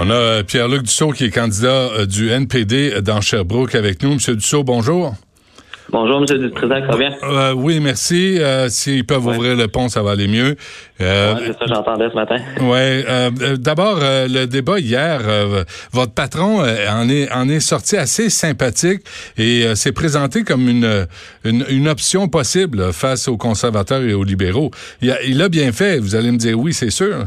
On a euh, Pierre-Luc Dussault qui est candidat euh, du NPD dans Sherbrooke avec nous. Monsieur Dussault, bonjour. Bonjour, M. Duprésident, ça va bien? Euh, oui, merci. S'ils peuvent ouvrir le pont, ça va aller mieux. Euh, c'est ça, j'entendais ce matin. Oui. D'abord, le débat hier, votre patron en est, en est sorti assez sympathique et s'est présenté comme une, une, option possible face aux conservateurs et aux libéraux. Il a, il a bien fait. Vous allez me dire oui, c'est sûr.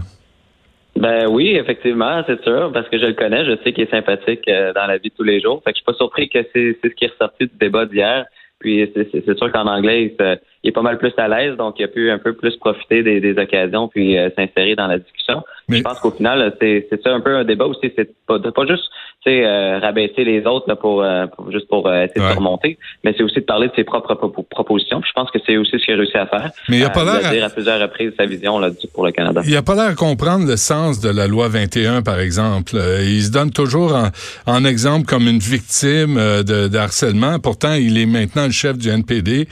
Ben oui, effectivement, c'est sûr, parce que je le connais, je sais qu'il est sympathique euh, dans la vie de tous les jours. Fait que je suis pas surpris que c'est ce qui est ressorti du débat d'hier. Puis c'est sûr qu'en anglais, il, est pas mal plus à l'aise, donc il a pu un peu plus profiter des, occasions puis euh, s'insérer dans la discussion. Je pense qu'au final, c'est ça un peu un débat aussi. C'est pas, pas juste euh, rabaisser les autres là, pour, euh, juste pour euh, essayer de remonter, mais c'est aussi de parler de ses propres propositions. je pense que c'est aussi ce qu'il a réussi à faire. Mais il a pas l'air à dire à plusieurs reprises sa vision là, pour le Canada. Il a pas l'air à comprendre le sens de la loi 21, par exemple. il se donne toujours en, exemple comme une victime de, harcèlement. Pourtant, il est maintenant le chef du NPD.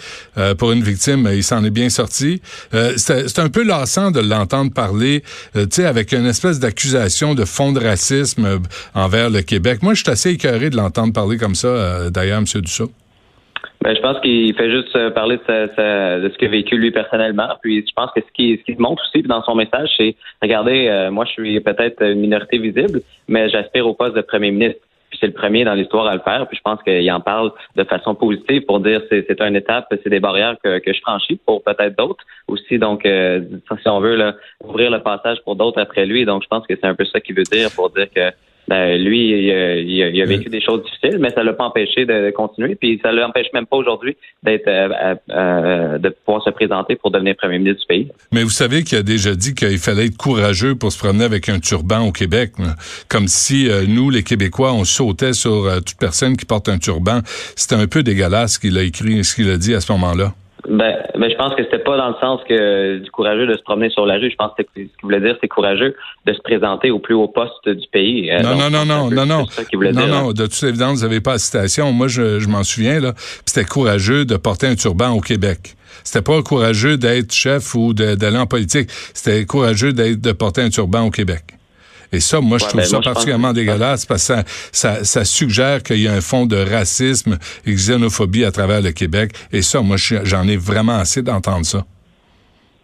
pour une victime, il s'en est bien sorti. c'est un peu lassant de l'entendre parler, tu sais, avec une espèce d'accusation de fond de racisme envers le Québec. Moi, je suis assez écœuré de l'entendre parler comme ça, euh, d'ailleurs, M. Dussault. Ben, je pense qu'il fait juste euh, parler de, ce qu'il a vécu lui personnellement. Puis je pense que ce qui, ce montre aussi dans son message, c'est regardez, euh, moi je suis peut-être une minorité visible, mais j'aspire au poste de premier ministre. Puis c'est le premier dans l'histoire à le faire. Puis je pense qu'il en parle de façon positive pour dire c'est c'est une étape, c'est des barrières que, que je franchis pour peut-être d'autres aussi. Donc si on veut là, ouvrir le passage pour d'autres après lui. Donc je pense que c'est un peu ça qu'il veut dire pour dire que ben, lui, il, a vécu des choses difficiles, mais ça l'a pas empêché de continuer. Puis ça l'empêche même pas aujourd'hui d'être euh, euh, de pouvoir se présenter pour devenir premier ministre du pays. Mais vous savez qu'il a déjà dit qu'il fallait être courageux pour se promener avec un turban au Québec, comme si euh, nous, les Québécois, on sautait sur toute personne qui porte un turban. C'était un peu dégueulasse ce qu'il a écrit, ce qu'il a dit à ce moment-là. Ben, ben, je pense que c'était pas dans le sens que du courageux de se promener sur la rue. Je pense que ce qu'il voulait dire, c'est courageux de se présenter au plus haut poste du pays. Euh, non, non, non, non, non, non. Non, non. De toute évidence, vous n'avez pas la citation. Moi, je, m'en souviens, là. C'était courageux de porter un turban au Québec. C'était pas courageux d'être chef ou d'aller en politique. C'était courageux d'être de porter un turban au Québec. Et ça, moi, je trouve ben, ça particulièrement dégueulasse parce que ça, ça, suggère qu'il y a un fond de racisme et de xénophobie à travers le Québec. Et ça, moi, j'en ai vraiment assez d'entendre ça.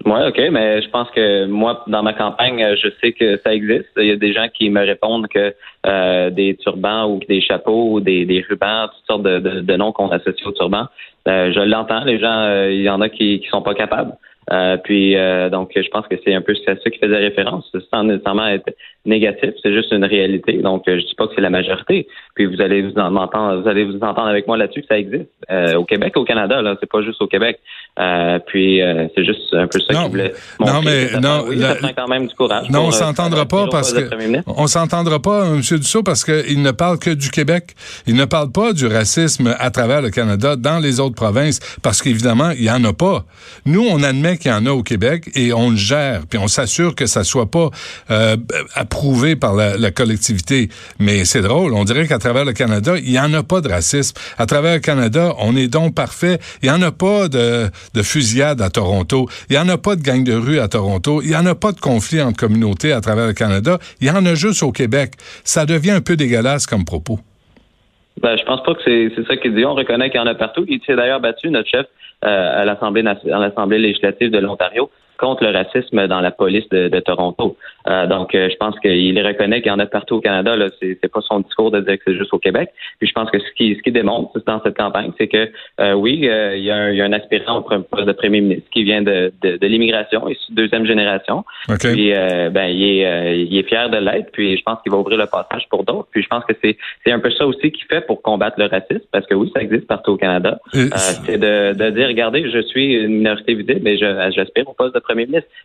Oui, OK, mais je pense que moi, dans ma campagne, je sais que ça existe. Il y a des gens qui me répondent que euh, des turbans ou des chapeaux ou des, des rubans, toutes sortes de, de, noms qu'on associe aux turbans. Euh, je l'entends, les gens, euh, il y en a qui, qui sont pas capables. Euh, puis euh, donc je pense que c'est un peu à ça qui faisait référence, sans nécessairement être négatif, c'est juste une réalité. Donc euh, je dis pas que c'est la majorité. Puis vous allez vous entendre, vous allez vous entendre avec moi là-dessus que ça existe au Québec, au Canada. Là, c'est pas juste au Québec. puis c'est juste un peu ça qui voulait Non, mais non, oui, ça prend quand même du courage. Non, on s'entendra pas parce que on s'entendra pas, M. Dussault, parce qu'il ne parle que du Québec. Il ne parle pas du racisme à travers le Canada, dans les autres provinces, parce qu'évidemment il y en a pas. Nous, on admet qu'il y en a au Québec et on le gère, puis on s'assure que ça soit pas euh, approuvé par la, collectivité. Mais c'est drôle, on dirait qu'à travers le Canada, il y en a pas de racisme. À travers le Canada, on est donc parfait. Il y en a pas de, de fusillade à Toronto. Il y en a pas de gang de rue à Toronto. Il y en a pas de conflit entre communautés à travers le Canada. Il y en a juste au Québec. Ça devient un peu dégueulasse comme propos. Ben, je pense pas que c'est ça qu'il dit. On reconnaît qu'il y en a partout. Il s'est d'ailleurs battu, notre chef, euh, à l'Assemblée à l'Assemblée législative de l'Ontario contre le racisme dans la police de, de Toronto. Euh, donc, euh, je pense qu'il reconnaît qu'il y en a partout au Canada. Là, c'est, c'est pas son discours de dire que c'est juste au Québec. Puis, je pense que ce qui, ce qui démontre dans cette campagne, c'est que euh, oui, euh, il, y a un, il y a un aspirant au poste de premier ministre qui vient de, de, de l'immigration, et deuxième génération. Puis, ben, il est, il est fier de l'être. Puis, je pense qu'il va ouvrir le passage pour d'autres. Puis, je pense que c'est, c'est un peu ça aussi qu'il fait pour combattre le racisme, parce que oui, ça existe partout au Canada. c'est de, de dire, regardez, je suis une minorité visible, mais je, j'aspire au poste de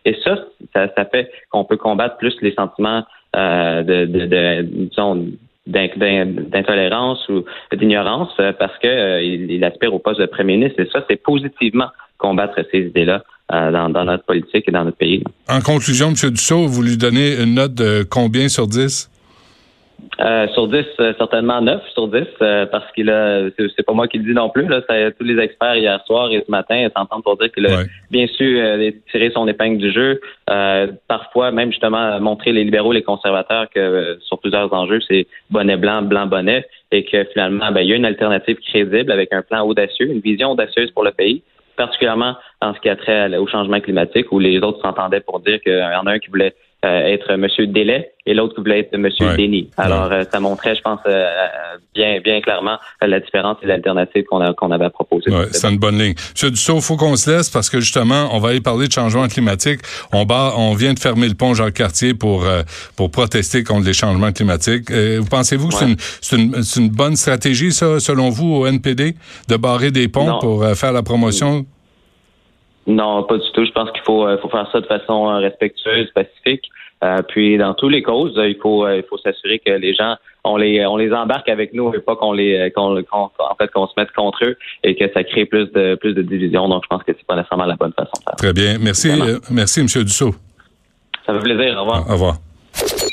Et ça, ça, fait qu'on peut combattre plus les sentiments euh, de, disons, d'intolérance ou d'ignorance euh, parce que euh, il, aspire au poste de premier ministre. Et ça, c'est positivement combattre ces idées-là dans, dans, notre politique et dans notre pays. En conclusion, M. Dussault, vous lui donnez une note de combien sur 10? Euh, sur 10, euh, certainement 9 sur 10, euh, parce qu'il a, c'est pas moi qui le dis non plus, là, tous les experts hier soir et ce matin s'entendent pour dire qu'il a bien su tirer son épingle du jeu. parfois, même justement, montrer les libéraux, les conservateurs que sur plusieurs enjeux, c'est bonnet blanc, blanc bonnet, et que finalement, ben, il y a une alternative crédible avec un plan audacieux, une vision audacieuse pour le pays particulièrement en ce qui a trait au changement climatique, où les autres s'entendaient pour dire qu'il y en a un qui voulait euh, être M. Délai et l'autre qui voulait être M. Ouais. Alors, euh, ça montrait, je pense, euh, bien, bien clairement la différence et l'alternative qu'on qu'on avait proposée. Ouais, c'est une bonne ligne. M. Dussault, il faut qu'on se laisse parce que justement, on va aller parler de changement climatique. On, on vient de fermer le pont Jacques-Cartier pour, pour protester contre les changements climatiques. vous pensez-vous que c'est une, une, une, bonne stratégie, ça, selon vous, au NPD, de barrer des ponts pour faire la promotion? Non, pas du tout. Je pense qu'il faut, faut faire ça de façon respectueuse, pacifique. Euh, puis dans tous les causes, il faut il faut s'assurer que les gens on les on les embarque avec nous et pas qu'on les qu'on en fait qu'on se mette contre eux et que ça crée plus de plus de divisions. Donc je pense que c'est pas nécessairement la bonne façon de faire. Très bien. Merci euh, merci M. Dussault. Ça fait plaisir. Au revoir. Au revoir.